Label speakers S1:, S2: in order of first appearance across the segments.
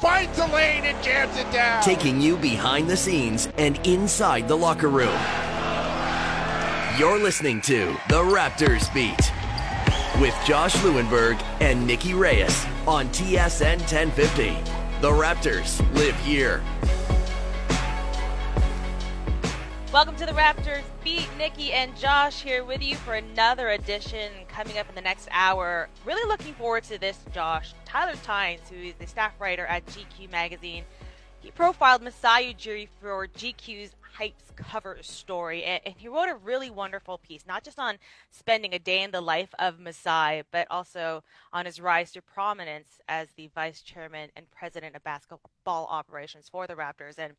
S1: finds the lane and jams it down.
S2: Taking you behind the scenes and inside the locker room. You're listening to The Raptors Beat with Josh Lewenberg and Nikki Reyes on TSN 1050. The Raptors live here.
S3: Welcome to the Raptors Beat. Nikki and Josh here with you for another edition coming up in the next hour. Really looking forward to this, Josh. Tyler Tynes, who is the staff writer at GQ Magazine, he profiled Masai Ujiri for GQ's Hype's cover story, and, he wrote a really wonderful piece, not just on spending a day in the life of Masai, but also on his rise to prominence as the vice chairman and president of basketball operations for the Raptors. And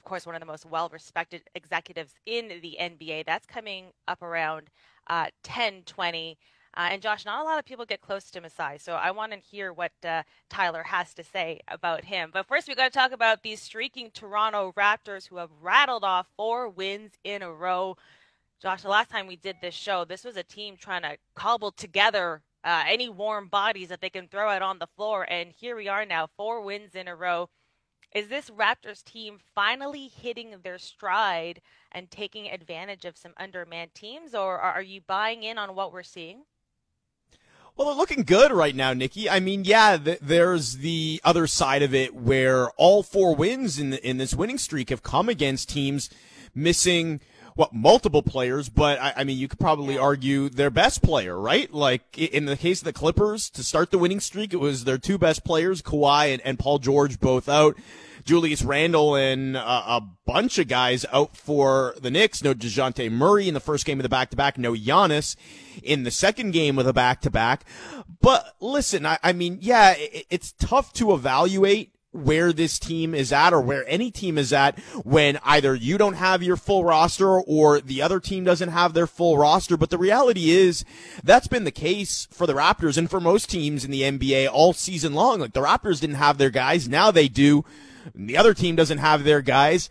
S3: of course, one of the most well respected executives in the NBA. That's coming up around uh, 10 20. Uh, and Josh, not a lot of people get close to Masai, so I want to hear what uh, Tyler has to say about him. But first, we got to talk about these streaking Toronto Raptors who have rattled off four wins in a row. Josh, the last time we did this show, this was a team trying to cobble together uh, any warm bodies that they can throw out on the floor, and here we are now, four wins in a row. Is this Raptors team finally hitting their stride and taking advantage of some undermanned teams, or are you buying in on what we're seeing?
S4: Well, they're looking good right now, Nikki. I mean, yeah, th- there's the other side of it where all four wins in the, in this winning streak have come against teams missing what multiple players, but I, I, mean, you could probably argue their best player, right? Like in the case of the Clippers, to start the winning streak, it was their two best players, Kawhi and, and Paul George, both out. Julius Randle and uh, a bunch of guys out for the Knicks. No Dejounte Murray in the first game of the back to back. No Giannis in the second game of the back to back. But listen, I, I mean, yeah, it, it's tough to evaluate where this team is at or where any team is at when either you don't have your full roster or the other team doesn't have their full roster. But the reality is that's been the case for the Raptors and for most teams in the NBA all season long. Like the Raptors didn't have their guys. Now they do the other team doesn't have their guys.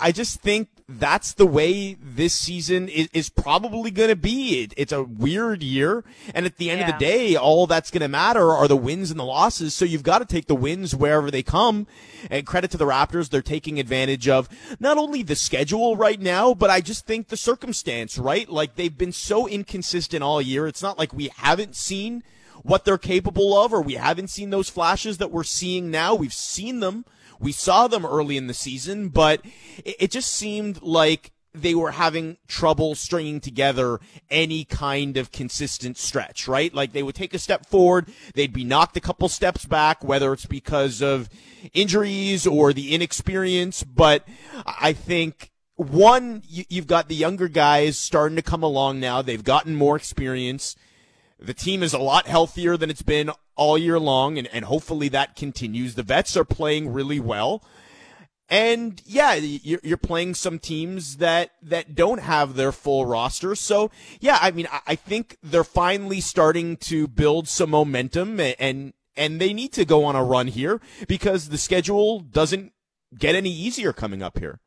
S4: I just think that's the way this season is, is probably going to be. It, it's a weird year. And at the end yeah. of the day, all that's going to matter are the wins and the losses. So you've got to take the wins wherever they come. And credit to the Raptors. They're taking advantage of not only the schedule right now, but I just think the circumstance, right? Like they've been so inconsistent all year. It's not like we haven't seen what they're capable of or we haven't seen those flashes that we're seeing now. We've seen them we saw them early in the season, but it, it just seemed like they were having trouble stringing together any kind of consistent stretch, right? Like they would take a step forward, they'd be knocked a couple steps back, whether it's because of injuries or the inexperience. But I think one, you've got the younger guys starting to come along now. They've gotten more experience. The team is a lot healthier than it's been all year long, and, and hopefully that continues. The vets are playing really well. And yeah, you're, playing some teams that, that don't have their full roster. So yeah, I mean, I think they're finally starting to build some momentum and, and they need to go on a run here because the schedule doesn't get any easier coming up here.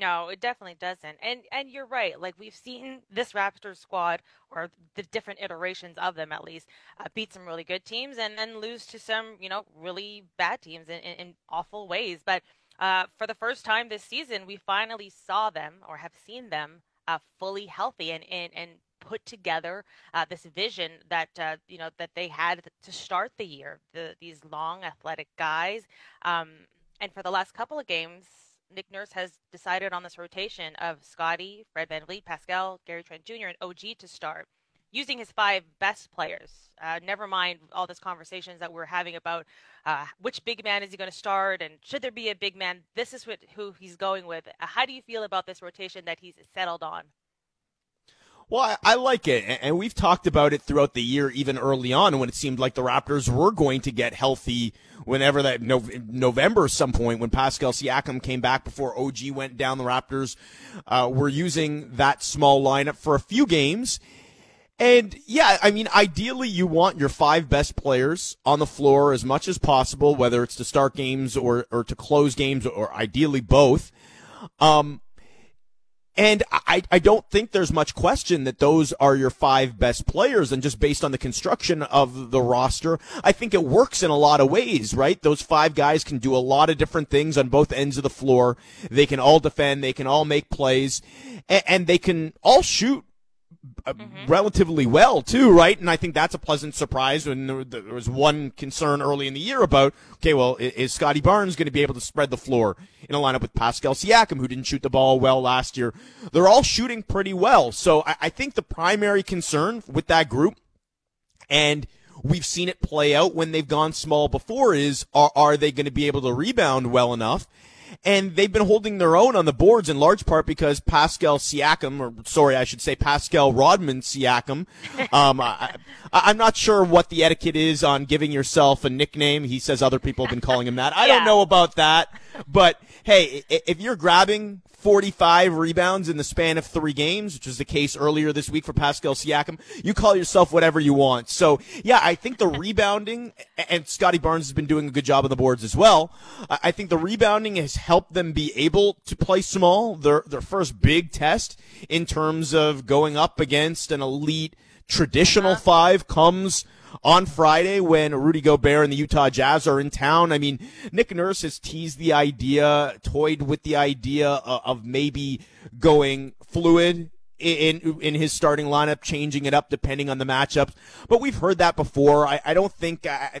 S3: No, it definitely doesn't. And and you're right. Like we've seen this Raptors squad or the different iterations of them at least uh, beat some really good teams and then lose to some, you know, really bad teams in, in, in awful ways. But uh, for the first time this season, we finally saw them or have seen them uh, fully healthy and, and, and put together uh, this vision that uh, you know that they had to start the year. The, these long athletic guys, um, and for the last couple of games, Nick Nurse has decided on this rotation of Scottie, Fred VanVleet, Pascal, Gary Trent Jr., and OG to start, using his five best players. Uh, never mind all this conversations that we're having about uh, which big man is he going to start and should there be a big man. This is what, who he's going with. How do you feel about this rotation that he's settled on?
S4: Well, I, I, like it, and we've talked about it throughout the year, even early on when it seemed like the Raptors were going to get healthy. Whenever that no, November, some point when Pascal Siakam came back before OG went down, the Raptors uh, were using that small lineup for a few games. And yeah, I mean, ideally you want your five best players on the floor as much as possible, whether it's to start games or, or to close games or ideally both. Um, And I, I don't think there's much question that those are your five best players. And just based on the construction of the roster, I think it works in a lot of ways, right? Those five guys can do a lot of different things on both ends of the floor. They can all defend. They can all make plays and, and they can all shoot mm-hmm. relatively well too, right? And I think that's a pleasant surprise. When there, there, was one concern early in the year about, okay, well, is, is Scottie Barnes going to be able to spread the floor in a lineup with Pascal Siakam, who didn't shoot the ball well last year? They're all shooting pretty well, so I, I think the primary concern with that group, and we've seen it play out when they've gone small before, is are, are they going to be able to rebound well enough? And they've been holding their own on the boards in large part because Pascal Siakam, or sorry, I should say Pascal Rodman Siakam. Um, I, am not sure what the etiquette is on giving yourself a nickname. He says other people have been calling him that. I yeah. don't know about that, but hey, if you're grabbing 45 rebounds in the span of three games, which was the case earlier this week for Pascal Siakam. You call yourself whatever you want. So yeah, I think the rebounding and Scottie Barnes has been doing a good job on the boards as well. I think the rebounding has helped them be able to play small. Their, their first big test in terms of going up against an elite traditional uh-huh. five comes on Friday when Rudy Gobert and the Utah Jazz are in town. I mean, Nick Nurse has teased the idea, toyed with the idea of maybe going fluid in in his starting lineup, changing it up depending on the matchups. But we've heard that before. I, I don't think I,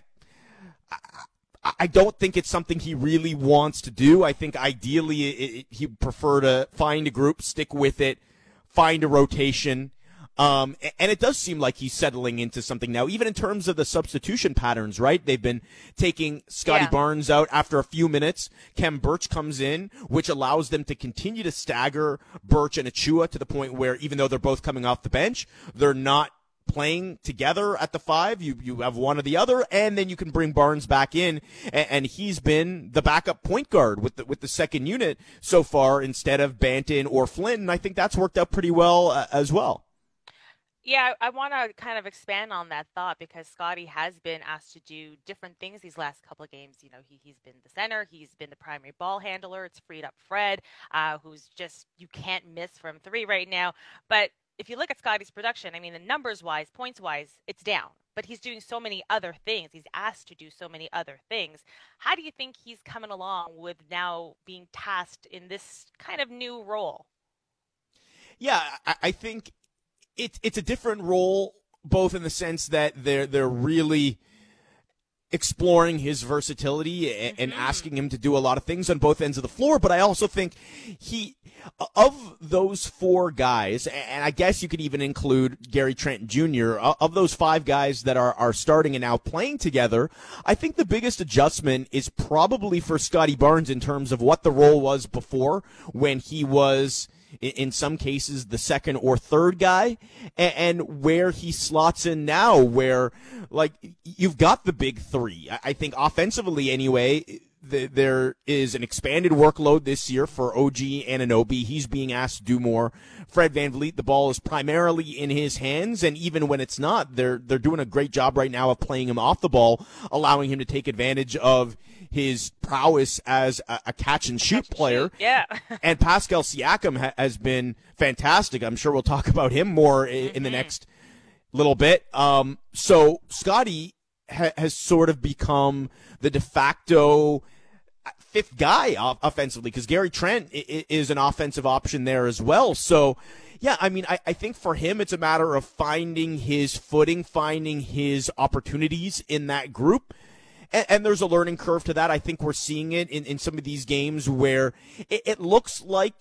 S4: I, I don't think it's something he really wants to do. I think ideally it, it, he'd prefer to find a group, stick with it, find a rotation, um, and it does seem like he's settling into something now, even in terms of the substitution patterns, right? They've been taking Scottie yeah. Barnes out after a few minutes. Khem Birch comes in, which allows them to continue to stagger Birch and Achiuwa to the point where even though they're both coming off the bench, they're not playing together at the five. You you have one or the other, and then you can bring Barnes back in, and, and, he's been the backup point guard with the with the second unit so far instead of Banton or Flynn. And I think that's worked out pretty well uh, as well.
S3: Yeah, I, want to kind of expand on that thought because Scottie has been asked to do different things these last couple of games. You know, he, he's been the center, he's been the primary ball handler. It's freed up Fred, uh, who's just, you can't miss from three right now. But if you look at Scottie's production, I mean, the numbers wise, points wise, it's down. But he's doing so many other things. He's asked to do so many other things. How do you think he's coming along with now being tasked in this kind of new role?
S4: Yeah, I think it's it's a different role, both in the sense that they're they're really exploring his versatility and, mm-hmm. and asking him to do a lot of things on both ends of the floor. But I also think he, of those four guys, and I guess you could even include Gary Trent Jr., of those five guys that are, are starting and now playing together, I think the biggest adjustment is probably for Scottie Barnes in terms of what the role was before when he was – in some cases the second or third guy, and, where he slots in now, where like you've got the big three. I think offensively anyway. there is an expanded workload this year for OG and Anunoby. He's being asked to do more. Fred Van VanVleet, the ball is primarily in his hands, and even when it's not, they're they're doing a great job right now of playing him off the ball, allowing him to take advantage of his prowess as a, a catch and shoot catch player.
S3: And shoot. Yeah.
S4: and Pascal Siakam ha- has been fantastic. I'm sure we'll talk about him more in, mm-hmm. in the mm-hmm. next little bit. Um, so Scottie ha- has sort of become the de facto fifth guy off- offensively because Gary Trent I- is an offensive option there as well. So, yeah, I mean, I, I think for him, it's a matter of finding his footing, finding his opportunities in that group and, and, there's a learning curve to that. I think we're seeing it in, in some of these games where it, it looks like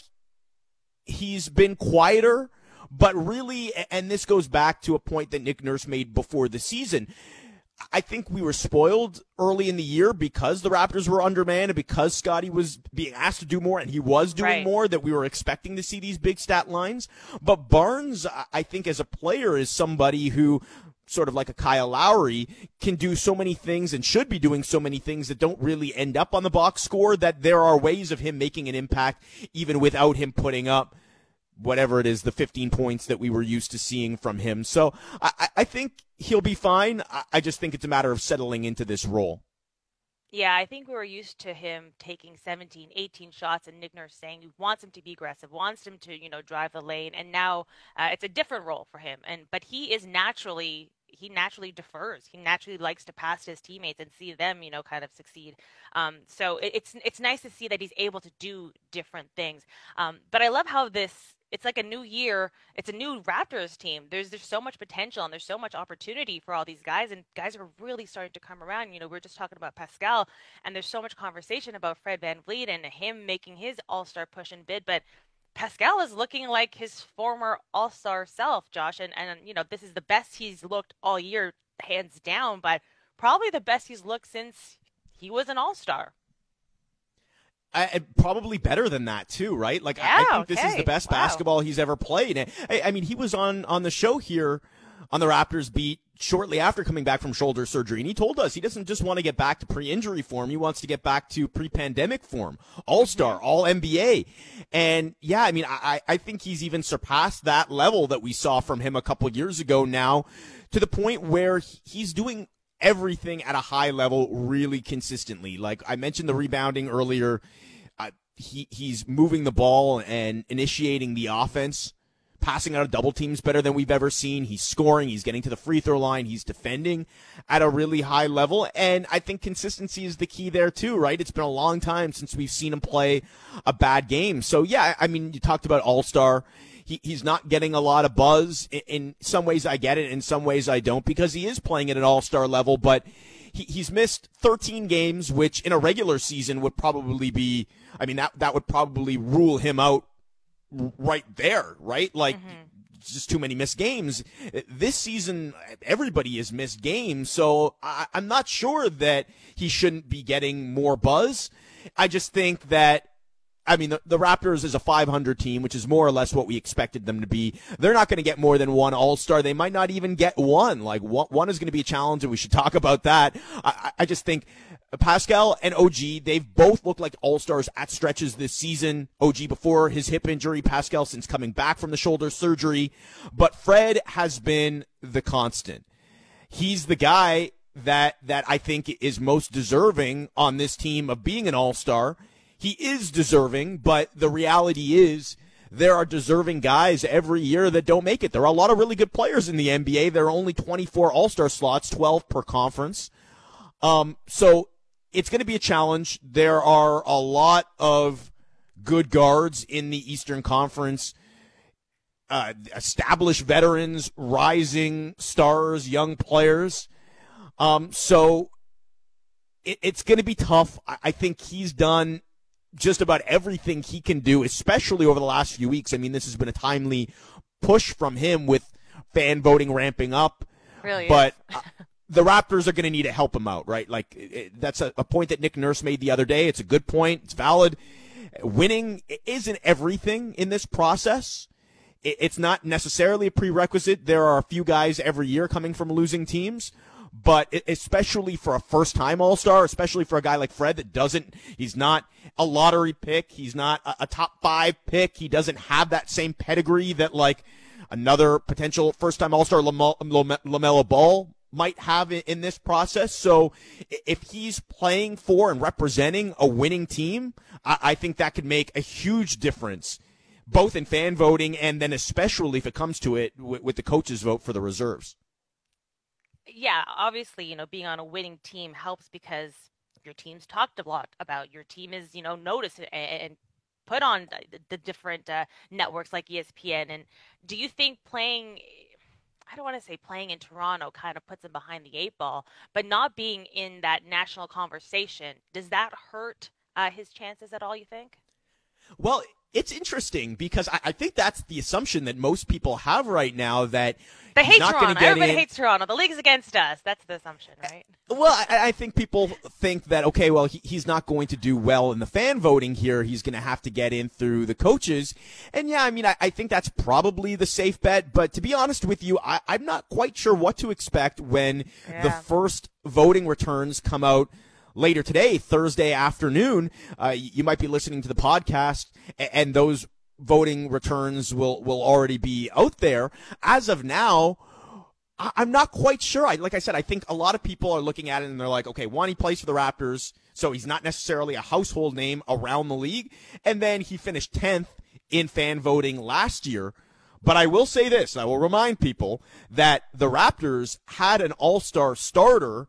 S4: he's been quieter, but really, and this goes back to a point that Nick Nurse made before the season. I think we were spoiled early in the year because the Raptors were undermanned and because Scottie was being asked to do more and he was doing right. more that we were expecting to see these big stat lines. But Barnes, I think as a player is somebody who sort of like a Kyle Lowry, can do so many things and should be doing so many things that don't really end up on the box score that there are ways of him making an impact even without him putting up whatever it is, the 15 points that we were used to seeing from him. So I, I think he'll be fine. I just think it's a matter of settling into this role.
S3: Yeah, I think we were used to him taking 17, 18 shots, and Nick Nurse saying he wants him to be aggressive, wants him to, you know, drive the lane, and now uh, it's a different role for him. And but he is naturally he naturally defers. He naturally likes to pass his teammates and see them, you know, kind of succeed. Um, so it, it's it's nice to see that he's able to do different things. Um, but I love how this it's like a new year. It's a new Raptors team. There's there's so much potential and there's so much opportunity for all these guys, and guys are really starting to come around. You know, we are just talking about Pascal, and there's so much conversation about Fred Van VanVleet and him making his All Star push and bid, but. Pascal is looking like his former All Star self, Josh, and and you know this is the best he's looked all year, hands down, but probably the best he's looked since he was an All Star.
S4: I, probably better than that too, right? Like yeah, I, think this is the best wow. basketball he's ever played. I, I, mean, he was on on the show here on the Raptors beat shortly after coming back from shoulder surgery, and he told us he doesn't just want to get back to pre-injury form; he wants to get back to pre-pandemic form, All Star, mm-hmm. All NBA. And yeah, I mean, I I think he's even surpassed that level that we saw from him a couple years ago now, to the point where he's doing everything at a high level really consistently. Like I mentioned the rebounding earlier. Uh, he he's moving the ball and initiating the offense, passing out of double teams better than we've ever seen. He's scoring, he's getting to the free throw line, he's defending at a really high level, and I think consistency is the key there too, right? It's been a long time since we've seen him play a bad game. So yeah, I mean, you talked about All-Star he, he's not getting a lot of buzz. In, in, some ways, I get it. In some ways, I don't because he is playing at an all star level. But he, he's missed 13 games, which in a regular season would probably be. I mean, that that would probably rule him out right there, right? Like. Mm-hmm just too many missed games. This season, everybody has missed games, so I, am not sure that he shouldn't be getting more buzz. I just think that I mean, the, the, Raptors is a 500 team, which is more or less what we expected them to be. They're not going to get more than one All Star. They might not even get one. Like one, one is going to be a challenge, and we should talk about that. I, I just think Pascal and OG, they've both looked like All Stars at stretches this season. OG before his hip injury, Pascal since coming back from the shoulder surgery, but Fred has been the constant. He's the guy that that I think is most deserving on this team of being an All Star he is deserving, but the reality is there are deserving guys every year that don't make it. There are a lot of really good players in the NBA. There are only 24 All-Star slots, 12 per conference. Um, so it's going to be a challenge. There are a lot of good guards in the Eastern Conference. Uh, established veterans, rising stars, young players. Um, so it, it's going to be tough. I, I think he's done just about everything he can do, especially over the last few weeks. I mean, this has been a timely push from him with fan voting ramping up.
S3: Really,
S4: but uh, the Raptors are going to need to help him out, right? Like it, that's a, a point that Nick Nurse made the other day. It's a good point. It's valid. Winning isn't everything in this process. It's not necessarily a prerequisite. There are a few guys every year coming from losing teams, but especially for a first time All Star, especially for a guy like Fred that doesn't, he's not a lottery pick. He's not a, a top five pick. He doesn't have that same pedigree that like another potential first time All Star LaMelo Ball might have in this process. So if he's playing for and representing a winning team, I think that could make a huge difference both in fan voting and then especially if it comes to it with the coaches vote for the reserves
S3: yeah, obviously, you know, being on a winning team helps because your team's talked a lot about. Your team is, you know, noticed and, put on the, the different uh, networks like ESPN. And do you think playing? I don't want to say playing in Toronto kind of puts him behind the eight ball, but not being in that national conversation, does that hurt uh, his chances at all, you think?
S4: Well, it's interesting because I, I, think that's the assumption that most people have right now that
S3: they hate Toronto. Everybody in. hates Toronto. The league's against us. That's the assumption, right?
S4: Well, I, I think people think that okay, well, he, he's not going to do well in the fan voting here. He's going to have to get in through the coaches, and yeah, I mean, I, I think that's probably the safe bet. But to be honest with you, I, am not quite sure what to expect when yeah. the first voting returns come out later today, Thursday afternoon. Uh, you might be listening to the podcast, and those voting returns will will already be out there. As of now, I'm not quite sure. I, like I said, I think a lot of people are looking at it and they're like, okay, one, he plays for the Raptors, so he's not necessarily a household name around the league. And then he finished 10th in fan voting last year. But I will say this, I will remind people that the Raptors had an all-star starter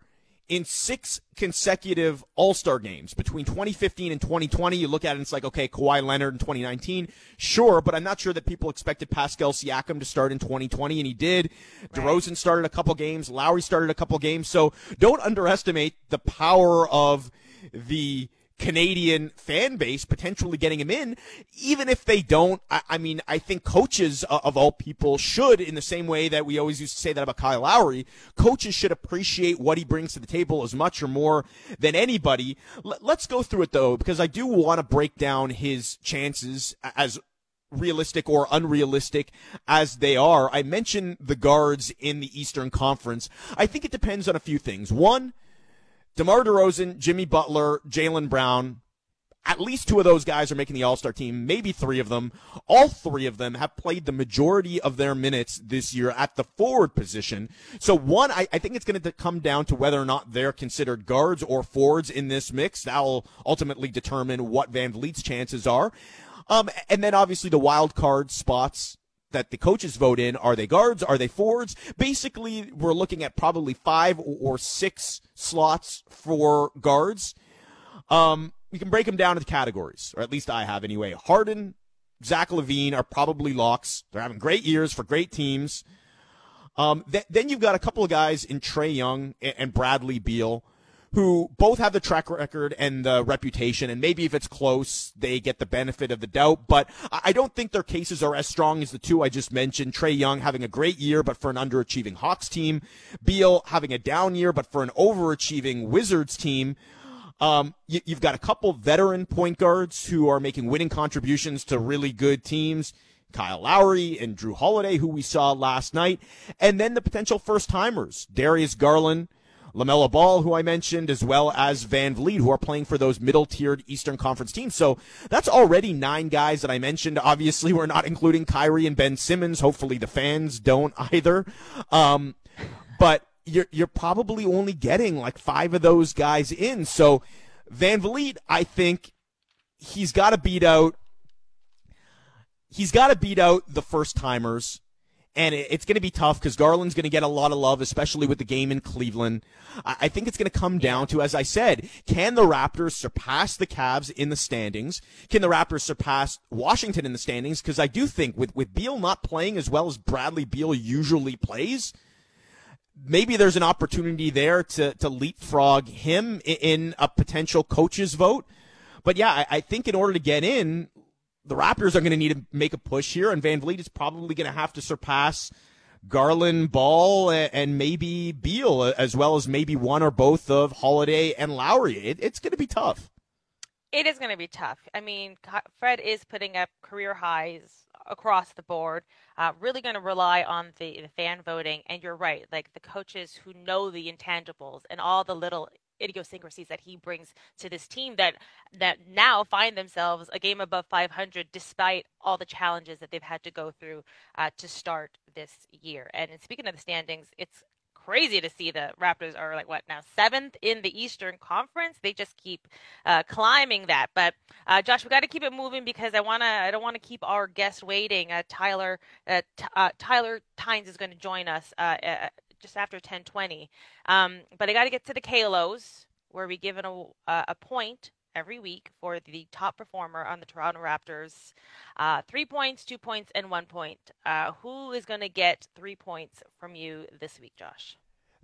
S4: in six consecutive All Star games between 2015 and 2020. You look at it and it's like, okay, Kawhi Leonard in 2019, sure, but I'm not sure that people expected Pascal Siakam to start in 2020, and he did. Right. DeRozan started a couple games, Lowry started a couple games, so don't underestimate the power of the Canadian fan base potentially getting him in, even if they don't. I, I, mean, I think coaches uh, of all people should, in the same way that we always used to say that about Kyle Lowry, coaches should appreciate what he brings to the table as much or more than anybody. L- let's go through it though, because I do want to break down his chances as realistic or unrealistic as they are. I mentioned the guards in the Eastern Conference. I think it depends on a few things. One, DeMar DeRozan, Jimmy Butler, Jaylen Brown, at least two of those guys are making the All Star team, maybe three of them. All three of them have played the majority of their minutes this year at the forward position. So, one, I, I think it's going to come down to whether or not they're considered guards or forwards in this mix. That will ultimately determine what VanVleet's chances are. Um, and then obviously the wild card spots that the coaches vote in are they guards are they forwards? Basically we're looking at probably five or six slots for guards. Um, we can break them down into categories or at least i have anyway. Harden zach LaVine are probably locks. They're having great years for great teams. Um, th- then you've got a couple of guys in Trey young and, and bradley beal who both have the track record and the reputation, and maybe if it's close, they get the benefit of the doubt. But I don't think their cases are as strong as the two I just mentioned. Trey Young having a great year, but for an underachieving Hawks team. Beal having a down year, but for an overachieving Wizards team. Um, you, have got a couple veteran point guards who are making winning contributions to really good teams. Kyle Lowry and Jrue Holiday, who we saw last night. And then the potential first timers, Darius Garland, LaMelo Ball, who I mentioned, as well as VanVleet, who are playing for those middle tiered Eastern Conference teams. So that's already nine guys that I mentioned. Obviously, we're not including Kyrie and Ben Simmons. Hopefully, the fans don't either. Um, but you're, you're probably only getting like five of those guys in. So VanVleet, I think he's got to beat out. He's got to beat out the first timers and it's going to be tough because Garland's going to get a lot of love, especially with the game in Cleveland. I think it's going to come down to, as I said, can the Raptors surpass the Cavs in the standings? Can the Raptors surpass Washington in the standings? Because I do think with, with Beal not playing as well as Bradley Beal usually plays, maybe there's an opportunity there to, to leapfrog him in a potential coach's vote. But yeah, I, I think in order to get in, the Raptors are going to need to make a push here, and VanVleet is probably going to have to surpass Garland, Ball, and maybe Beal, as well as maybe one or both of Holiday and Lowry. It, it's going to be tough.
S3: It is going to be tough. I mean, Fred is putting up career highs across the board. Uh, really going to rely on the, the fan voting. And you're right, like the coaches who know the intangibles and all the little idiosyncrasies that he brings to this team that that now find themselves a game above 500 despite all the challenges that they've had to go through uh, to start this year. And speaking of the standings, it's crazy to see the Raptors are like what now seventh in the Eastern Conference. They just keep uh, climbing that. But uh, Josh, we got to keep it moving because I wanna I don't want to keep our guests waiting. Uh, Tyler uh, t- uh, Tyler Tynes is going to join us uh, just after 1020. Um, but I got to get to the Kalos, where we give an, a, a point every week for the top performer on the Toronto Raptors. Uh, three points, two points, and one point. Uh, who is going to get three points from you this week, Josh?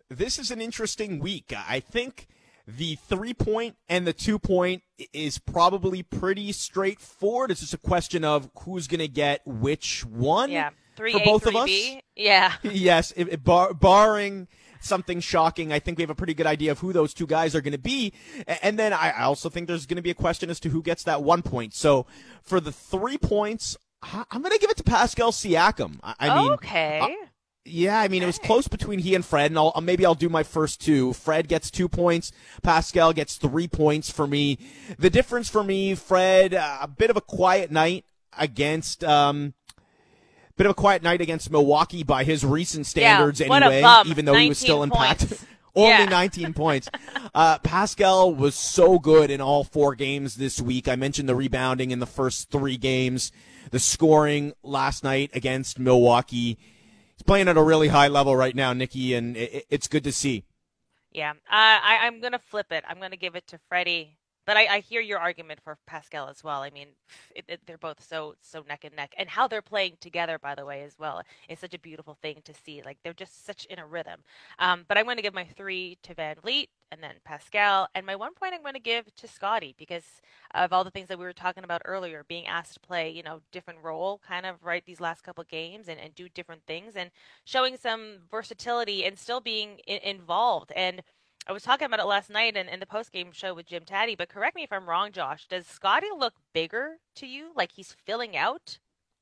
S4: This is an interesting week. I think the three point and the two point is probably pretty straightforward. It's just a question of who's going to get which one.
S3: Yeah
S4: three for both of us.
S3: Yeah.
S4: yes, if, if bar, barring something shocking, I think we have a pretty good idea of who those two guys are going to be. And then I also think there's going to be a question as to who gets that one point. So for the three points, I'm going to give it to Pascal Siakam. I, mean,
S3: okay. Uh,
S4: yeah, I mean, it was close between he and Fred, and I'll, maybe I'll do my first two. Fred gets two points. Pascal gets three points for me. The difference for me, Fred, uh, a bit of a quiet night against, um, bit of a quiet night against Milwaukee by his recent standards
S3: yeah,
S4: anyway, even though he was still
S3: 19
S4: impacted. Only
S3: Yeah.
S4: 19 points. Uh, Pascal was so good in all four games this week. I mentioned the rebounding in the first three games, the scoring last night against Milwaukee. He's playing at a really high level right now, Nikki, and it, it's good to see.
S3: Yeah, uh, I, I'm going to flip it. I'm going to give it to Freddie. But I, I hear your argument for Pascal as well. I mean, it, it, they're both so so neck and neck, and how they're playing together, by the way, as well. is such a beautiful thing to see. Like they're just such in a rhythm. Um, but I'm going to give my three to VanVleet, and then Pascal, and my one point I'm going to give to Scottie because of all the things that we were talking about earlier, being asked to play, you know, different role, kind of right these last couple games, and, and do different things, and showing some versatility and still being involved and. I was talking about it last night in, in the post game show with Jim Tatti, but correct me if I'm wrong, Josh. Does Scottie look bigger to you? Like he's filling out?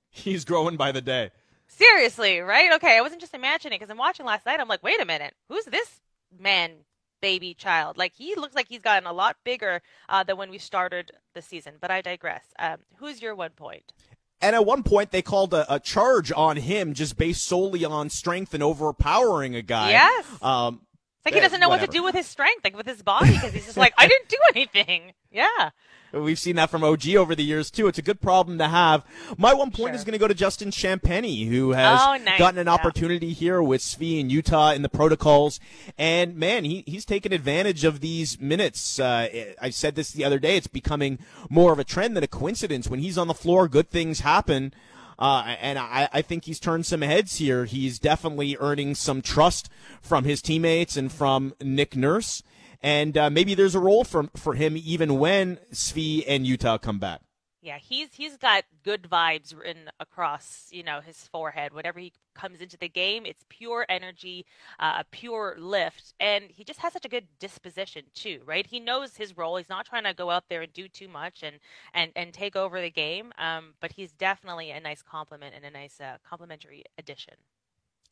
S4: He's growing by the day.
S3: Seriously, right? Okay, I wasn't just imagining because I'm watching last night. I'm like, wait a minute, who's this man, baby, child? Like he looks like he's gotten a lot bigger uh, than when we started the season. But I digress. Um, who's your one point?
S4: And at one point, they called a, a charge on him just based solely on strength and overpowering a guy.
S3: Yes.
S4: Um,
S3: like he doesn't know what to do with his strength, like with his body, because he's just like, I didn't do anything. Yeah.
S4: We've seen that from OG over the years too. It's a good problem to have. My one point
S3: Sure.
S4: is going to go to Justin Champagnie, who has
S3: Oh, nice.
S4: gotten an
S3: Yeah.
S4: opportunity here with Svi in Yuta in the protocols. And man, he, he's taken advantage of these minutes. Uh, I said this the other day. It's becoming more of a trend than a coincidence. When he's on the floor, good things happen. Uh, and I, I think he's turned some heads here. He's definitely earning some trust from his teammates and from Nick Nurse. And uh, maybe there's a role for for him even when Svi and Yuta come back.
S3: Yeah, he's he's got good vibes written across, you know, his forehead. Whenever he comes into the game, it's pure energy, uh, a pure lift, and he just has such a good disposition too, right? He knows his role. He's not trying to go out there and do too much and and and take over the game. Um, but he's definitely a nice compliment and a nice uh, complimentary addition.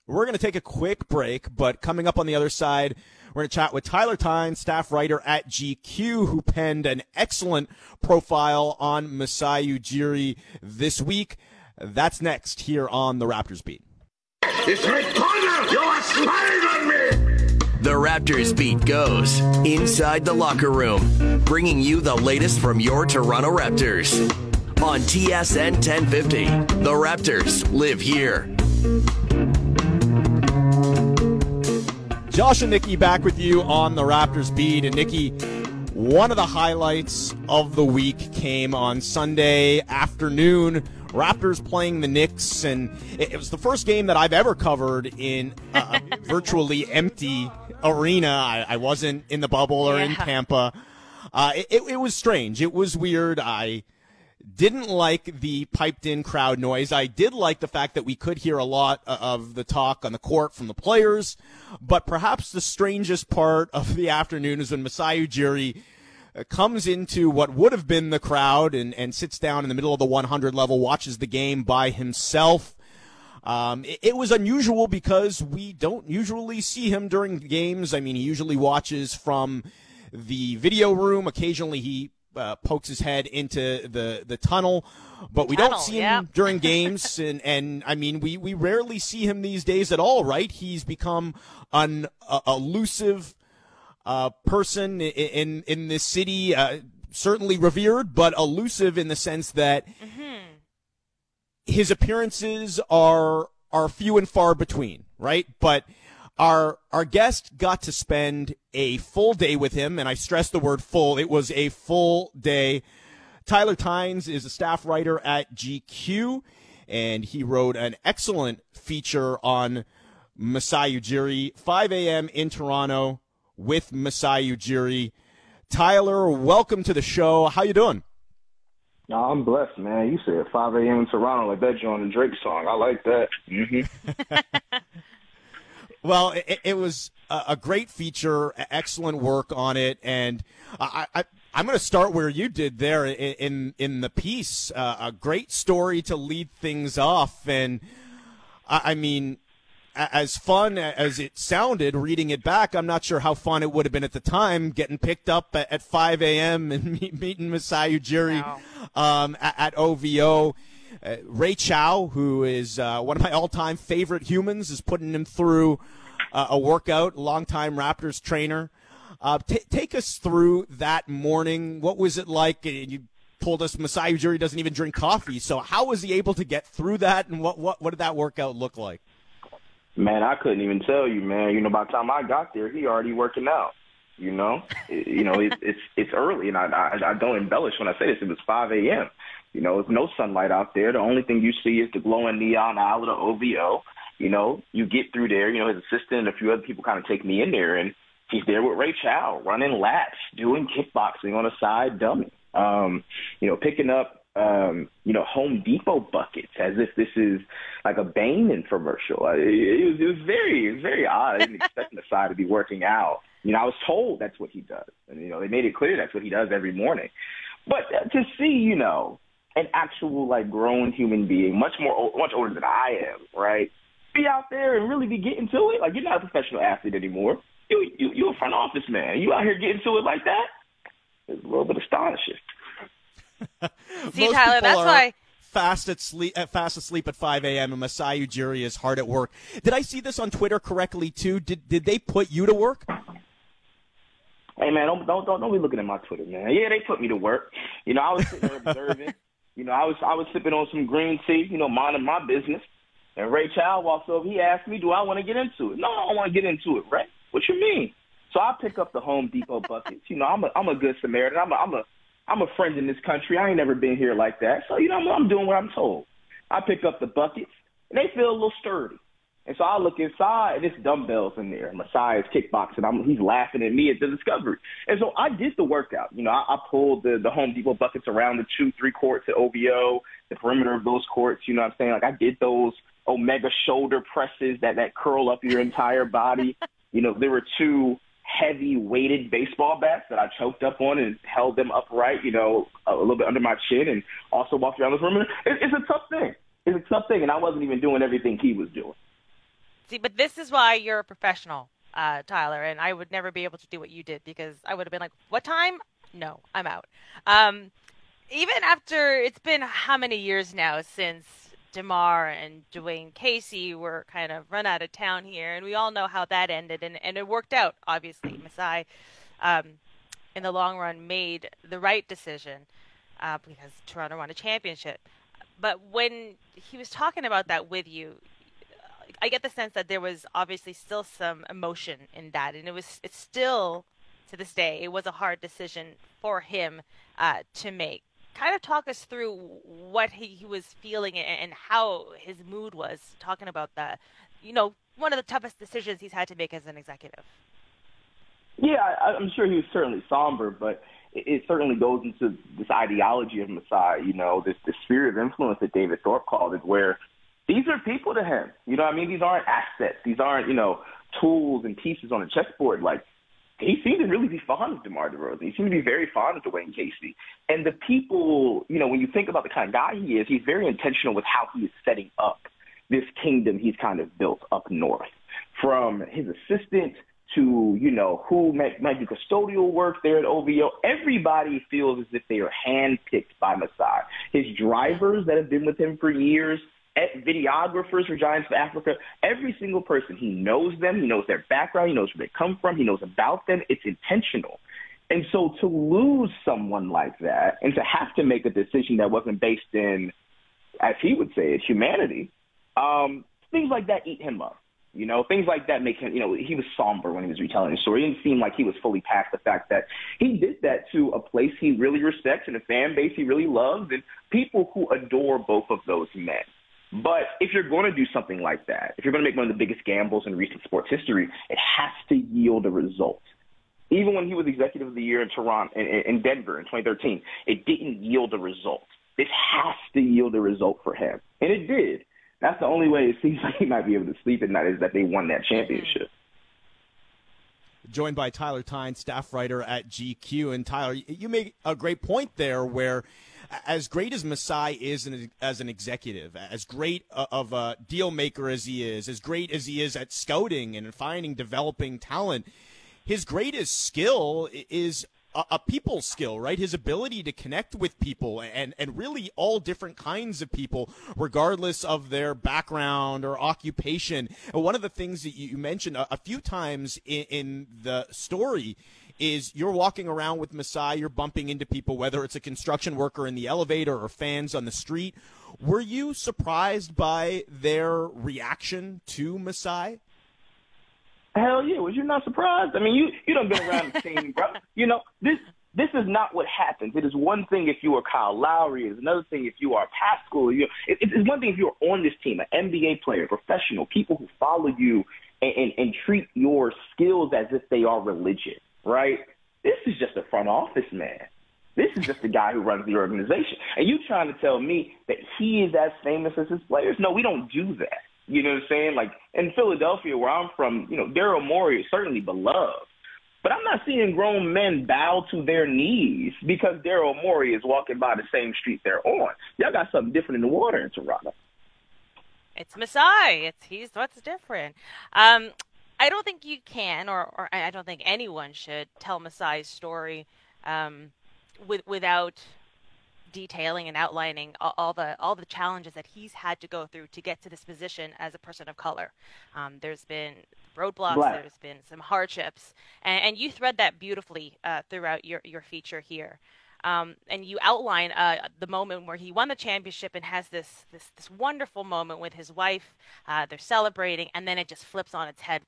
S4: We're going to take a quick break, but coming up on the other side, we're going to chat with Tyler Tyne, staff writer at GQ, who penned an excellent profile on Masai Ujiri this week. That's next here on the Raptors Beat.
S1: It's Rick Potter! You're spying on me!
S2: The Raptors beat goes inside the locker room, bringing you the latest from your Toronto Raptors. On TSN 1050, the Raptors live here.
S4: Josh and Nikki back with you on the Raptors beat. And Nikki, one of the highlights of the week came on Sunday afternoon. Raptors playing the Knicks, and it was the first game that I've ever covered in a virtually empty arena. I, I wasn't in the bubble or in Tampa. Uh, it, it, it was strange. It was weird. I didn't like the piped in crowd noise. I did like the fact that we could hear a lot of the talk on the court from the players, but perhaps the strangest part of the afternoon is when Masai Ujiri uh, comes into what would have been the crowd and, and sits down in the middle of the 100 level, watches the game by himself. Um, it, it was unusual because we don't usually see him during games. I mean, he usually watches from the video room. Occasionally, he uh, pokes his head into the, the tunnel, but we
S3: Tunnel,
S4: don't see him
S3: yep.
S4: during games. And, and I mean, we, we rarely see him these days at all, right? He's become an uh, elusive uh, person in in this city, uh, certainly revered, but elusive in the sense that his appearances are are few and far between, right? But our our guest got to spend a full day with him, and I stress the word full. It was a full day. Tyler Tynes is a staff writer at GQ, and he wrote an excellent feature on Masai Ujiri, 5 a.m. in Toronto with Masai Ujiri. Tyler, welcome to the show. How you doing?
S5: No, I'm blessed, man. You said 5 a.m. in Toronto like that joint a Drake song. I like that. hmm
S4: Well, it, it was a, great feature, excellent work on it, and I, I, I'm going to start where you did there in in, in the piece. Uh, a great story to lead things off, and I, I mean, a- as fun as it sounded reading it back, I'm not sure how fun it would have been at the time getting picked up at, at 5 a.m. and meet, meeting Masai Ujiri
S3: No.
S4: um, at, at OVO. Uh, Ray Chow, who is uh, one of my all-time favorite humans, is putting him through uh, a workout. Longtime Raptors trainer. Uh, t- take us through that morning. What was it like? You told us Masai Ujiri doesn't even drink coffee. So how was he able to get through that, and what what what did that workout look like?
S5: Man, I couldn't even tell you, man. You know, by the time I got there, he already working out. You know, you know, it, it's it's early, and I, I I don't embellish when I say this. It was 5 a.m. You know, there's no sunlight out there. The only thing you see is the glowing neon owl of the OVO. You know, you get through there. You know, his assistant and a few other people kind of take me in there, and he's there with Ray Chow, running laps, doing kickboxing on a side dummy. Um, you know, picking up um, you know, Home Depot buckets as if this is like a Bain infomercial. It, it was it was very it was very odd. I didn't expect Masai to be working out. You know, I was told that's what he does, and you know, they made it clear that's what he does every morning. But to see, you know, an actual like grown human being, much more much older than I am, right? Be out there and really be getting to it. Like you're not a professional athlete anymore. You you you a front office man. You out here getting to it like that? It's a little bit astonishing.
S3: See, Tyler, that's why
S4: fast at sleep, fast asleep at 5 a.m. and Masai Ujiri is hard at work. Did I see this on Twitter correctly too? Did did they put you to work?
S5: Hey man, don't don't don't, don't be looking at my Twitter, man. Yeah, they put me to work. You know, I was sitting there observing. you know, I was I was sipping on some green tea. You know, minding my business. And Ray Chow walks over. He asked me, "Do I want to get into it?" No, I don't want to get into it, Ray. What you mean? So I pick up the Home Depot buckets. You know, I'm a I'm a good Samaritan. I'm a I'm a I'm a friend in this country. I ain't never been here like that. So, you know, I'm, I'm doing what I'm told. I pick up the buckets, and they feel a little sturdy. And so I look inside, and it's dumbbells in there. Masai is kickboxing. I'm, he's laughing at me at the discovery. And so I did the workout. You know, I, I pulled the, the Home Depot buckets around the two, three courts at OVO, the perimeter of those courts. You know what I'm saying? Like I did those omega shoulder presses that, that curl up your entire body. you know, there were two heavy weighted baseball bats that I choked up on and held them upright, you know, a little bit under my chin and also walked around the perimeter. It, it's a tough thing. It's a tough thing, and I wasn't even doing everything he was doing.
S3: See, but this is why you're a professional, uh, Tyler, and I would never be able to do what you did because I would have been like, "What time? No, I'm out." Um, even after it's been how many years now since DeMar and Dwane Casey were kind of run out of town here, and we all know how that ended, and, and it worked out, obviously. Masai, um, in the long run, made the right decision uh, because Toronto won a championship. But when he was talking about that with you, I get the sense that there was obviously still some emotion in that, and it was it's still to this day it was a hard decision for him uh, to make kind of talk us through what he, he was feeling and how his mood was talking about the, you know, one of the toughest decisions he's had to make as an executive.
S5: Yeah, I, I'm sure he was certainly somber, but it, certainly goes into this ideology of Masai, you know, this, this sphere of influence that David Thorpe called it, where these are people to him. You know I mean? These aren't assets. These aren't, you know, tools and pieces on a chessboard. Like, he seemed to really be fond of DeMar DeRozan. He seemed to be very fond of Dwane Casey. And the people, you know, when you think about the kind of guy he is, he's very intentional with how he is setting up this kingdom he's kind of built up north. From his assistant to, you know, who might, might do custodial work there at OVO, everybody feels as if they are handpicked by Masai. His drivers that have been with him for years, videographers for Giants of Africa, every single person, he knows them, he knows their background, he knows where they come from, he knows about them. It's intentional. And so to lose someone like that and to have to make a decision that wasn't based in, as he would say it, humanity, um, things like that eat him up. You know, things like that make him, you know, he was somber when he was retelling his story. It didn't seem like he was fully past the fact that he did that to a place he really respects and a fan base he really loves and people who adore both of those men. But if you're going to do something like that, if you're going to make one of the biggest gambles in recent sports history, it has to yield a result. Even when he was executive of the year in Toronto, in, in Denver in 2013, it didn't yield a result. This has to yield a result for him, and it did. That's the only way it seems like he might be able to sleep at night is that they won that championship. Mm-hmm.
S4: Joined by Tyler Tyne, staff writer at GQ, and Tyler, you make a great point there where as great as Masai is as an executive, as great of a deal maker as he is, as great as he is at scouting and finding, developing talent, his greatest skill is a, a people skill, right? His ability to connect with people and, and really all different kinds of people, regardless of their background or occupation. One of the things that you mentioned a, a few times in, in the story is you're walking around with Masai, you're bumping into people, whether it's a construction worker in the elevator or fans on the street. Were you surprised by their reaction to Masai?
S5: Hell yeah! Was you not surprised? I mean, you you don't been around the team, bro. You know this. This is not what happens. It is one thing if you are Kyle Lowry. It's another thing if you are Pascal. You, it, it's one thing if you're on this team, an NBA player, professional, people who follow you and, and, and treat your skills as if they are religion, right? This is just a front office man. This is just the guy who runs the organization. And you trying to tell me that he is as famous as his players? No, we don't do that. You know what I'm saying? Like in Philadelphia, where I'm from, you know, Daryl Morey is certainly beloved. But I'm not seeing grown men bow to their knees because Daryl Morey is walking by the same street they're on. Y'all got something different in the water in Toronto.
S3: It's Masai. It's he's what's different. Um, I don't think you can, or, or I don't think anyone should tell Masai's story um, with, without detailing and outlining all, all, the all the challenges that he's had to go through to get to this position as a person of color. Um, there's been roadblocks, Black. there's been some hardships, and, and you thread that beautifully uh, throughout your your feature here. Um, and you outline uh, the moment where he won the championship and has this this this wonderful moment with his wife. Uh, they're celebrating, and then it just flips on its head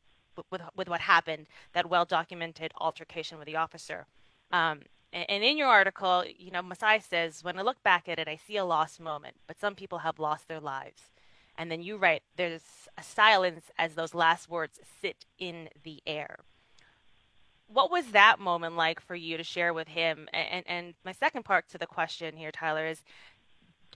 S3: with with, what happened. That well documented altercation with the officer. Um, and in your article, you know, Masai says, when I look back at it, I see a lost moment, but some people have lost their lives. And then you write, there's a silence as those last words sit in the air. What was that moment like for you to share with him? And, and my second part to the question here, Tyler, is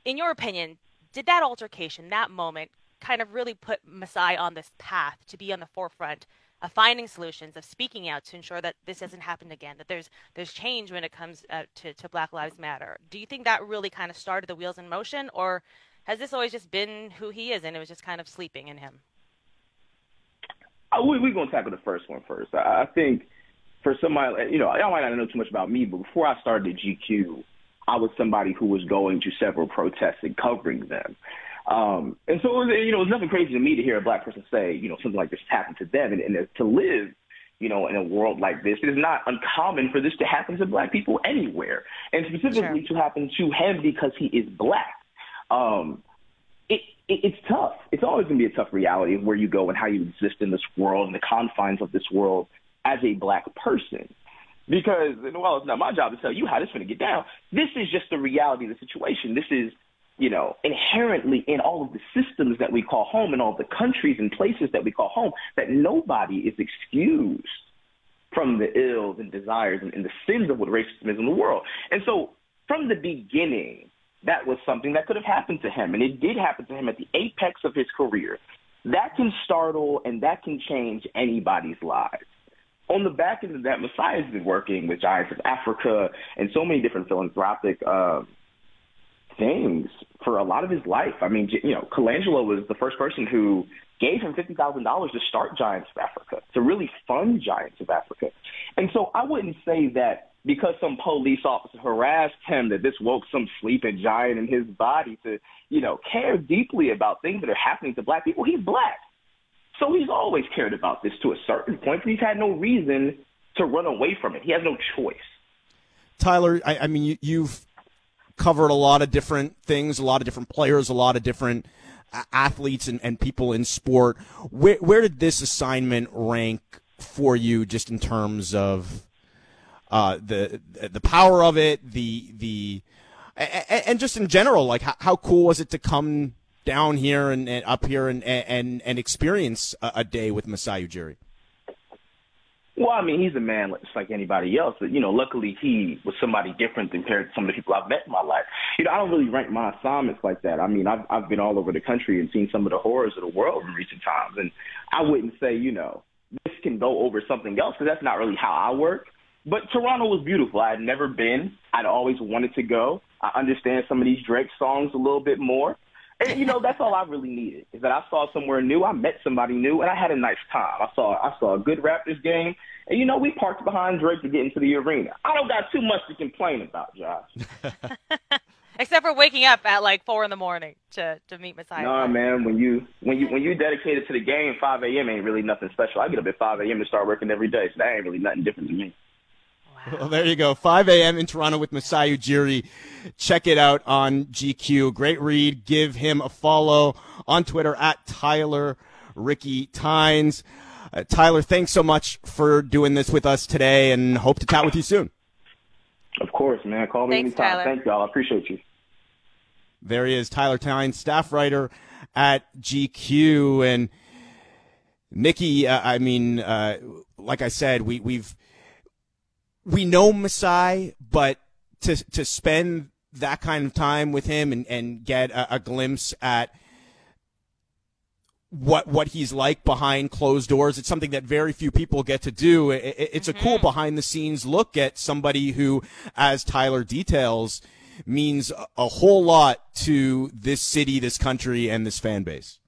S3: in your opinion, did that altercation, that moment, kind of really put Masai on this path to be on the forefront of finding solutions, of speaking out to ensure that this doesn't happen again, that there's there's change when it comes uh, to, to Black Lives Matter. Do you think that really kind of started the wheels in motion, or has this always just been who he is and it was just kind of sleeping in him?
S5: Uh, we, we're going to tackle the first one first. I, I think for somebody, you know, y'all might not know too much about me, but before I started at GQ, I was somebody who was going to several protests and covering them. Um, and so, it was, you know, it's nothing crazy to me to hear a black person say, you know, something like this happened to them. And, and to live, you know, in a world like this, it is not uncommon for this to happen to black people anywhere. And specifically sure. to happen to him because he is black. Um, it, it, it's tough. It's always going to be a tough reality of where you go and how you exist in this world and the confines of this world as a black person. Because, well, it's not my job to tell you how this is going to get down. This is just the reality of the situation. This is you know, inherently in all of the systems that we call home and all the countries and places that we call home, that nobody is excused from the ills and desires and, and the sins of what racism is in the world. And so from the beginning, that was something that could have happened to him. And it did happen to him at the apex of his career. That can startle and that can change anybody's lives. On the back end of that, Masai has been working with Giants of Africa and so many different philanthropic uh, things for a lot of his life. I mean, you know, Colangelo was the first person who gave him fifty thousand dollars to start Giants of Africa, to really fund Giants of Africa. And so I wouldn't say that because some police officer harassed him that this woke some sleeping giant in his body to, you know, care deeply about things that are happening to black people. He's black. So he's always cared about this to a certain point, but he's had no reason to run away from it. He has no choice.
S4: Tyler, I, I mean, you, you've covered a lot of different things, a lot of different players, a lot of different athletes and, and people in sport. Where, where did this assignment rank for you, just in terms of uh, the the power of it, the the and, just in general, like how, how cool was it to come down here and, and up here and and and experience a, a day with Masai Ujiri?
S5: Well, I mean, he's a man just like anybody else. But, you know, luckily he was somebody different compared to some of the people I've met in my life. You know, I don't really rank my assignments like that. I mean, I've, I've been all over the country and seen some of the horrors of the world in recent times. And I wouldn't say, you know, this can go over something else because that's not really how I work. But Toronto was beautiful. I had never been. I'd always wanted to go. I understand some of these Drake songs a little bit more. And you know, that's all I really needed is that I saw somewhere new, I met somebody new, and I had a nice time. I saw I saw a good Raptors game, and you know, we parked behind Drake to get into the arena. I don't got too much to complain about, Josh.
S3: Except for waking up at like four in the morning to to meet Masai.
S5: No, man. When you when you when you dedicated to the game, 5 a.m. ain't really nothing special. I get up at 5 a.m. to start working every day, so that ain't really nothing different to me.
S4: Well, there you go. 5 a.m. in Toronto with Masai Ujiri. Check it out on GQ. Great read. Give him a follow on Twitter at Tyler Ricky Tynes. Uh, Tyler, thanks so much for doing this with us today and hope to chat with you soon.
S5: Of course, man. Call me
S3: Thanks,
S5: anytime.
S3: Tyler.
S5: Thank y'all. I appreciate you.
S4: There he is, Tyler Tynes, staff writer at GQ. And Nikki, uh, I mean, uh, like I said, we, we've, we know Masai, but to, to spend that kind of time with him and, and get a, a glimpse at what what he's like behind closed doors. It's something that very few people get to do. It, it- it's a cool mm-hmm. behind the scenes look at somebody who, as Tyler details, means a- a whole lot to this city, this country, and this fan base.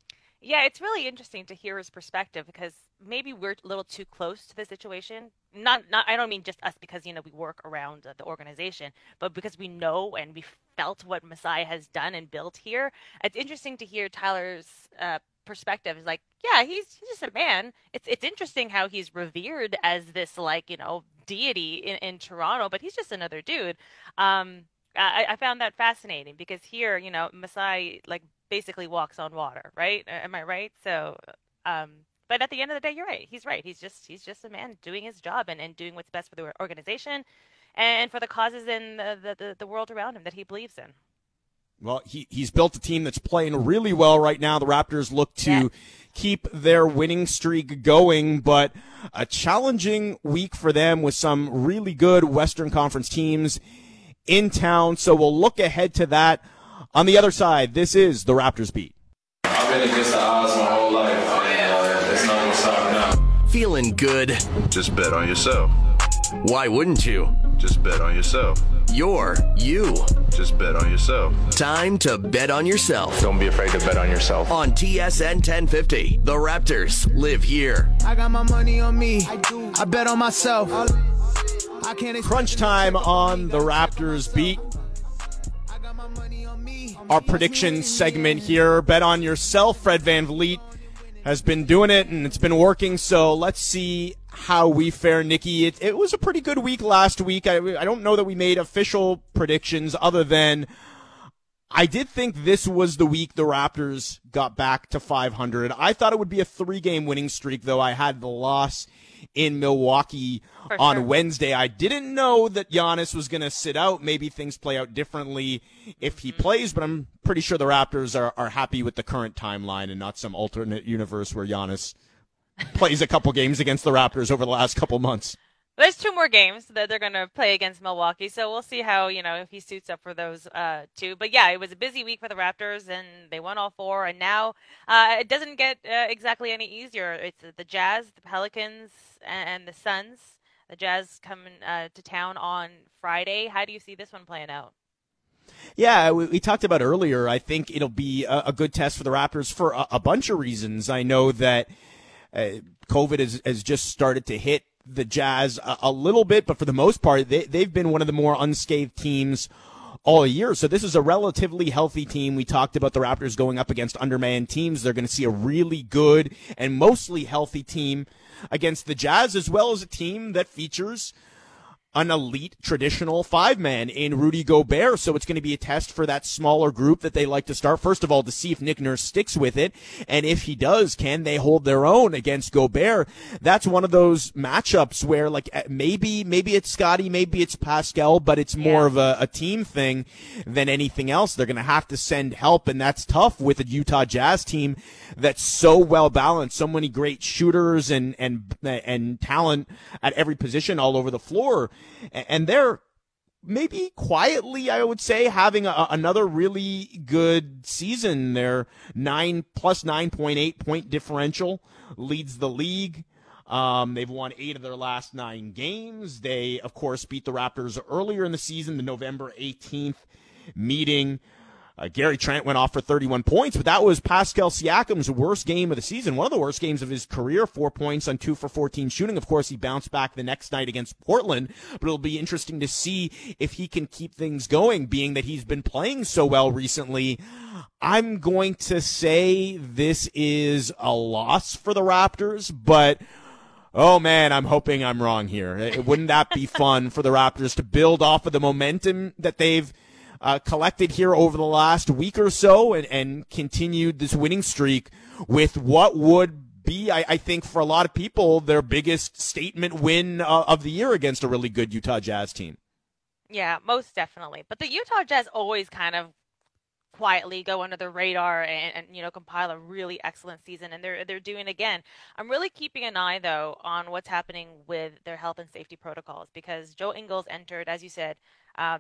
S3: Yeah, it's really interesting to hear his perspective because maybe we're a little too close to the situation. Not, not. I don't mean just us because you know we work around uh, the organization, but because we know and we felt what Masai has done and built here. It's interesting to hear Tyler's uh, perspective. Is like, yeah, he's, he's just a man. It's it's interesting how he's revered as this like you know deity in, in Toronto, but he's just another dude. Um, I, I found that fascinating because here, you know, Masai like basically walks on water, right? Am I right? So, um, but at the end of the day, you're right. He's right. He's just he's just a man doing his job and, and doing what's best for the organization and for the causes in the, the, the, the world around him that he believes in.
S4: Well, he, he's built a team that's playing really well right now. The Raptors look to
S3: Yeah.
S4: keep their winning streak going, but a challenging week for them with some really good Western Conference teams in town. So we'll look ahead to that. On the other side, this is the Raptors beat.
S2: Feeling good?
S6: Just bet on yourself.
S2: Why wouldn't you?
S6: Just bet on yourself.
S2: You're you.
S6: Just bet on yourself.
S2: Time to bet on yourself.
S7: Don't be afraid to bet on yourself.
S2: On TSN 1050, the Raptors live here.
S8: I got my money on me. I do. I bet on myself. I can't
S4: Crunch time on the Raptors beat.
S8: I got my money on me.
S4: Our prediction segment here. Bet on yourself. Fred VanVleet has been doing it and it's been working. So let's see how we fare, Nikki. It, it was a pretty good week last week. I, I don't know that we made official predictions other than I did think this was the week the Raptors got back to 500. I thought it would be a three game winning streak, though I had the loss in Milwaukee
S3: For
S4: on
S3: sure.
S4: Wednesday. I didn't know that Giannis was going to sit out. Maybe things play out differently if he mm-hmm. plays, but I'm pretty sure the Raptors are, are happy with the current timeline and not some alternate universe where Giannis plays a couple games against the Raptors over the last couple months.
S3: There's two more games that they're going to play against Milwaukee, so we'll see how you know if he suits up for those uh, two. But yeah, it was a busy week for the Raptors, and they won all four. And now uh, it doesn't get uh, exactly any easier. It's the Jazz, the Pelicans, and, and the Suns. The Jazz coming uh, to town on Friday. How do you see this one playing out?
S4: Yeah, we, we talked about earlier. I think it'll be a, a good test for the Raptors for a, a bunch of reasons. I know that uh, COVID has, has just started to hit the Jazz a, a little bit, but for the most part, they, they've been one of the more unscathed teams all year. So this is a relatively healthy team. We talked about the Raptors going up against undermanned teams. They're going to see a really good and mostly healthy team against the Jazz, as well as a team that features an elite traditional five man in Rudy Gobert. So it's going to be a test for that smaller group that they like to start. First of all, to see if Nick Nurse sticks with it. And if he does, can they hold their own against Gobert? That's one of those matchups where like eh, maybe, maybe it's Scottie, maybe it's Pascal, but it's more
S3: Yeah.
S4: of a, a team thing than anything else. They're going to have to send help. And that's tough with a Utah Jazz team that's so well balanced, so many great shooters and, and, and talent at every position all over the floor. And they're maybe quietly, I would say, having a, another really good season. Their nine plus 9.8 point differential leads the league. Um, they've won eight of their last nine games. They, of course, beat the Raptors earlier in the season, the November 18th meeting. Uh, Gary Trent went off for 31 points, but that was Pascal Siakam's worst game of the season, one of the worst games of his career. Four points on two for 14 shooting. Of course, he bounced back the next night against Portland, but it'll be interesting to see if he can keep things going, being that he's been playing so well recently. I'm going to say this is a loss for the Raptors, but oh man, I'm hoping I'm wrong here. Wouldn't that be fun for the Raptors to build off of the momentum that they've uh, collected here over the last week or so and, and continued this winning streak with what would be, I, I, think, for a lot of people, their biggest statement win uh, of the year against a really good Utah Jazz team.
S3: Yeah, most definitely. But the Utah Jazz always kind of quietly go under the radar and, and, you know compile a really excellent season and they're they're doing again i'm really keeping an eye though on what's happening with their health and safety protocols because joe ingles entered as you said uh,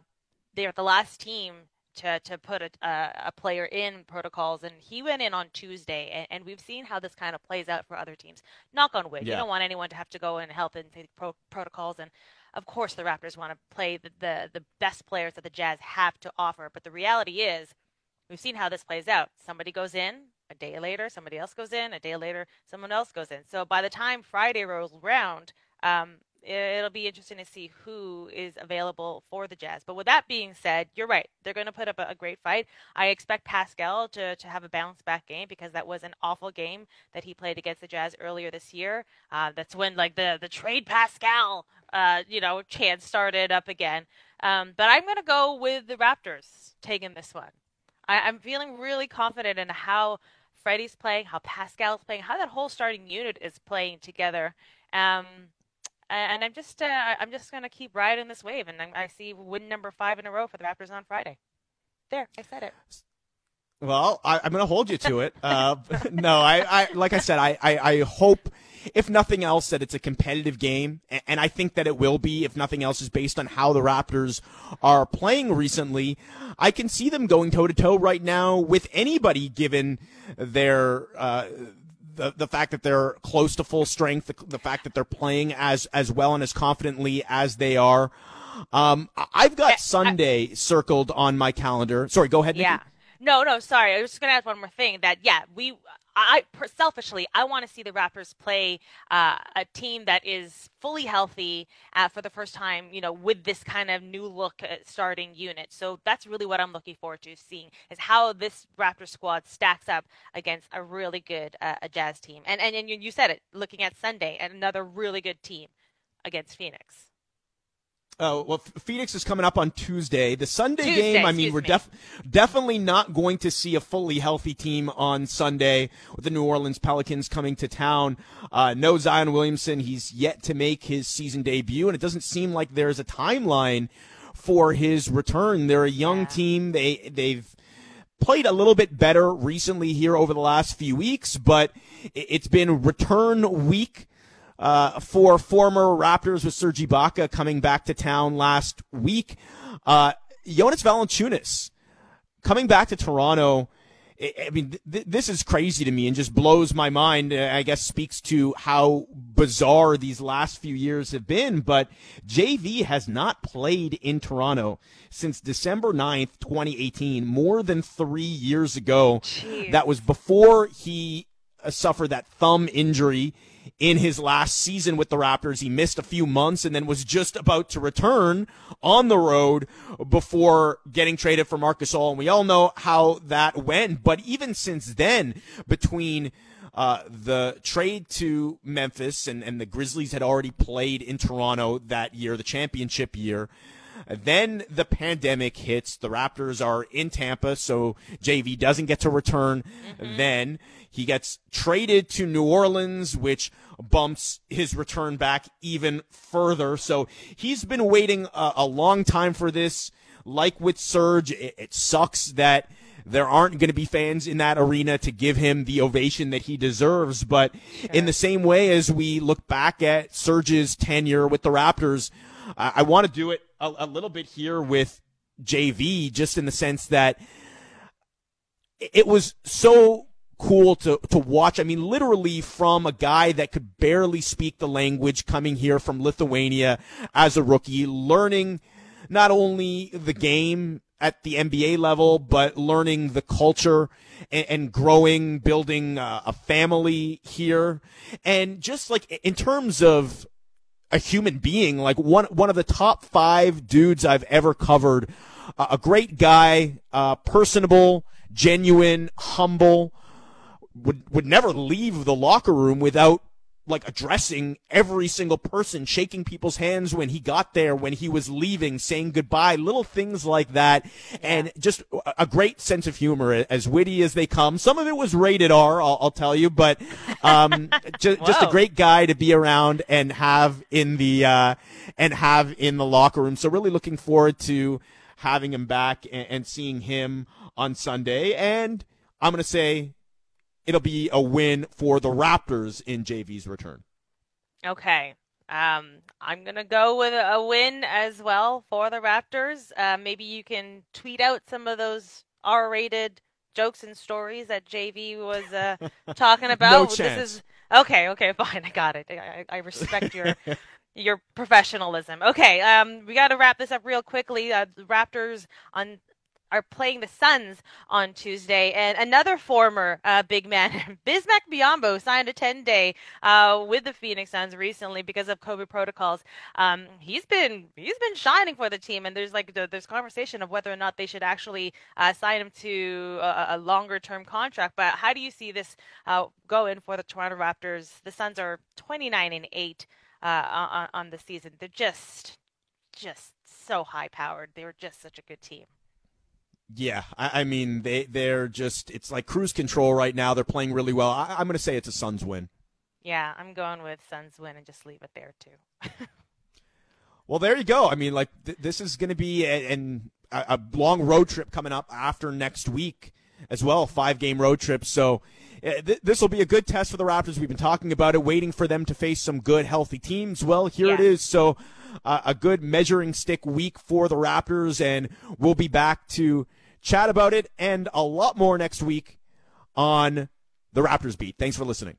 S3: they're the last team to, to put a, a, a, player in protocols, and he went in on Tuesday, and, and, we've seen how this kind of plays out for other teams. Knock on wood, yeah. you don't want anyone to have to go in health and safety pro- protocols, and of course the Raptors want to play the, the, the best players that the Jazz have to offer. But the reality is, we've seen how this plays out. Somebody goes in, a day later, somebody else goes in, a day later, someone else goes in. So by the time Friday rolls around, um, it'll be interesting to see who is available for the Jazz. But with that being said, you're right. They're going to put up a, a, great fight. I expect Pascal to, to have a bounce back game because that was an awful game that he played against the Jazz earlier this year. Uh, that's when like the the trade Pascal, uh, you know, chance started up again. Um, but I'm going to go with the Raptors taking this one. I, I'm feeling really confident in how Freddie's playing, how Pascal's playing, how that whole starting unit is playing together. Um, and I'm just uh, I'm just gonna keep riding this wave, and I see win number five in a row for the Raptors on Friday. There, I said it.
S4: Well, I, am going to hold you to it. Uh, no, I, I, like I said, I, I, I, hope, if nothing else, that it's a competitive game, and, and I think that it will be. If nothing else, is based on how the Raptors are playing recently. I can see them going toe to toe right now with anybody, given their uh, the, the fact that they're close to full strength, the, the fact that they're playing as as well and as confidently as they are. Um, I've got Sunday circled on my calendar. Sorry, go ahead. Nikki.
S3: Yeah. No, no, sorry. I was just going to add one more thing. That yeah, we I selfishly, I want to see the Raptors play uh, a team that is fully healthy uh, for the first time, you know, with this kind of new look uh, starting unit. So that's really what I'm looking forward to seeing is how this Raptors squad stacks up against a really good uh, a Jazz team. And, and and you said it, looking at Sunday, another really good team against Phoenix.
S4: Oh well, Phoenix is coming up on Tuesday. The Sunday Tuesday, game, I mean, we're def- definitely not going to see a fully healthy team on Sunday with the New Orleans Pelicans coming to town. Uh, no Zion Williamson. He's yet to make his season debut, and it doesn't seem like there's a timeline for his return. They're a young yeah. team. They they've played a little bit better recently here over the last few weeks, but it's been return week uh, for former Raptors with Serge Ibaka coming back to town last week. Uh, Jonas Valanciunas coming back to Toronto. I mean, th- this is crazy to me and just blows my mind. Uh, I guess speaks to how bizarre these last few years have been. But JV has not played in Toronto since December 9th, 2018, more than three years ago. Jeez. That was before he uh, suffered that thumb injury in his last season with the Raptors. He missed a few months and then was just about to return on the road before getting traded for Marc Gasol. And we all know how that went. But even since then, between uh, the trade to Memphis and, and the Grizzlies had already played in Toronto that year, the championship year. Then the pandemic hits. The Raptors are in Tampa, so JV doesn't get to return mm-hmm. then. He gets traded to New Orleans, which bumps his return back even further. So he's been waiting a, a long time for this. Like with Serge, it, it sucks that there aren't going to be fans in that arena to give him the ovation that he deserves. But sure. in the same way as we look back at Serge's tenure with the Raptors, I, I want to do it a, a, little bit here with JV, just in the sense that it was so cool to, to watch. I mean, literally from a guy that could barely speak the language coming here from Lithuania as a rookie, learning not only the game at the NBA level, but learning the culture and, and growing, building uh, a family here. And just like in terms of a human being, like one, one of the top five dudes I've ever covered, a great guy, uh, personable, genuine, humble, would, would never leave the locker room without like addressing every single person, shaking people's hands when he got there, when he was leaving, saying goodbye, little things like that. And just a great sense of humor, as witty as they come. Some of it was rated R, I'll, I'll tell you, but, um, just, just a great guy to be around and have in the, uh, and have in the locker room. So really looking forward to having him back and, and seeing him on Sunday. And I'm going to say it'll be a win for the Raptors in JV's return.
S3: Okay. Um, I'm going to go with a win as well for the Raptors. Uh, maybe you can tweet out some of those R rated jokes and stories that JV was uh, talking about.
S4: no
S3: this is okay. Okay, fine. I got it. I, I respect your your professionalism. Okay, um, we got to wrap this up real quickly. Uh, Raptors on are playing the Suns on Tuesday, and another former uh, big man, Bismack Biyombo, signed a 10-day uh, with the Phoenix Suns recently because of COVID protocols. Um, he's been he's been shining for the team, and there's like the, there's conversation of whether or not they should actually uh, sign him to a, a longer-term contract. But how do you see this uh, going for the Toronto Raptors? The Suns are 29 and eight uh, on, on the season. They're just just so high-powered. They're just such a good team.
S4: Yeah, I, I, mean they they're just it's like cruise control right now. They're playing really well. I, am going to say it's a Suns win.
S3: Yeah, I'm going with Suns win and just leave it there too.
S4: well, there you go. I mean, like th- this is going to be a, an, a, a long road trip coming up after next week as well, five game road trip. So th- this will be a good test for the Raptors. We've been talking about it, waiting for them to face some good, healthy teams. Well, here
S3: yeah.
S4: it is. So uh, a good measuring stick week for the Raptors, and we'll be back to chat about it and a lot more next week on the Raptors Beat. Thanks for listening.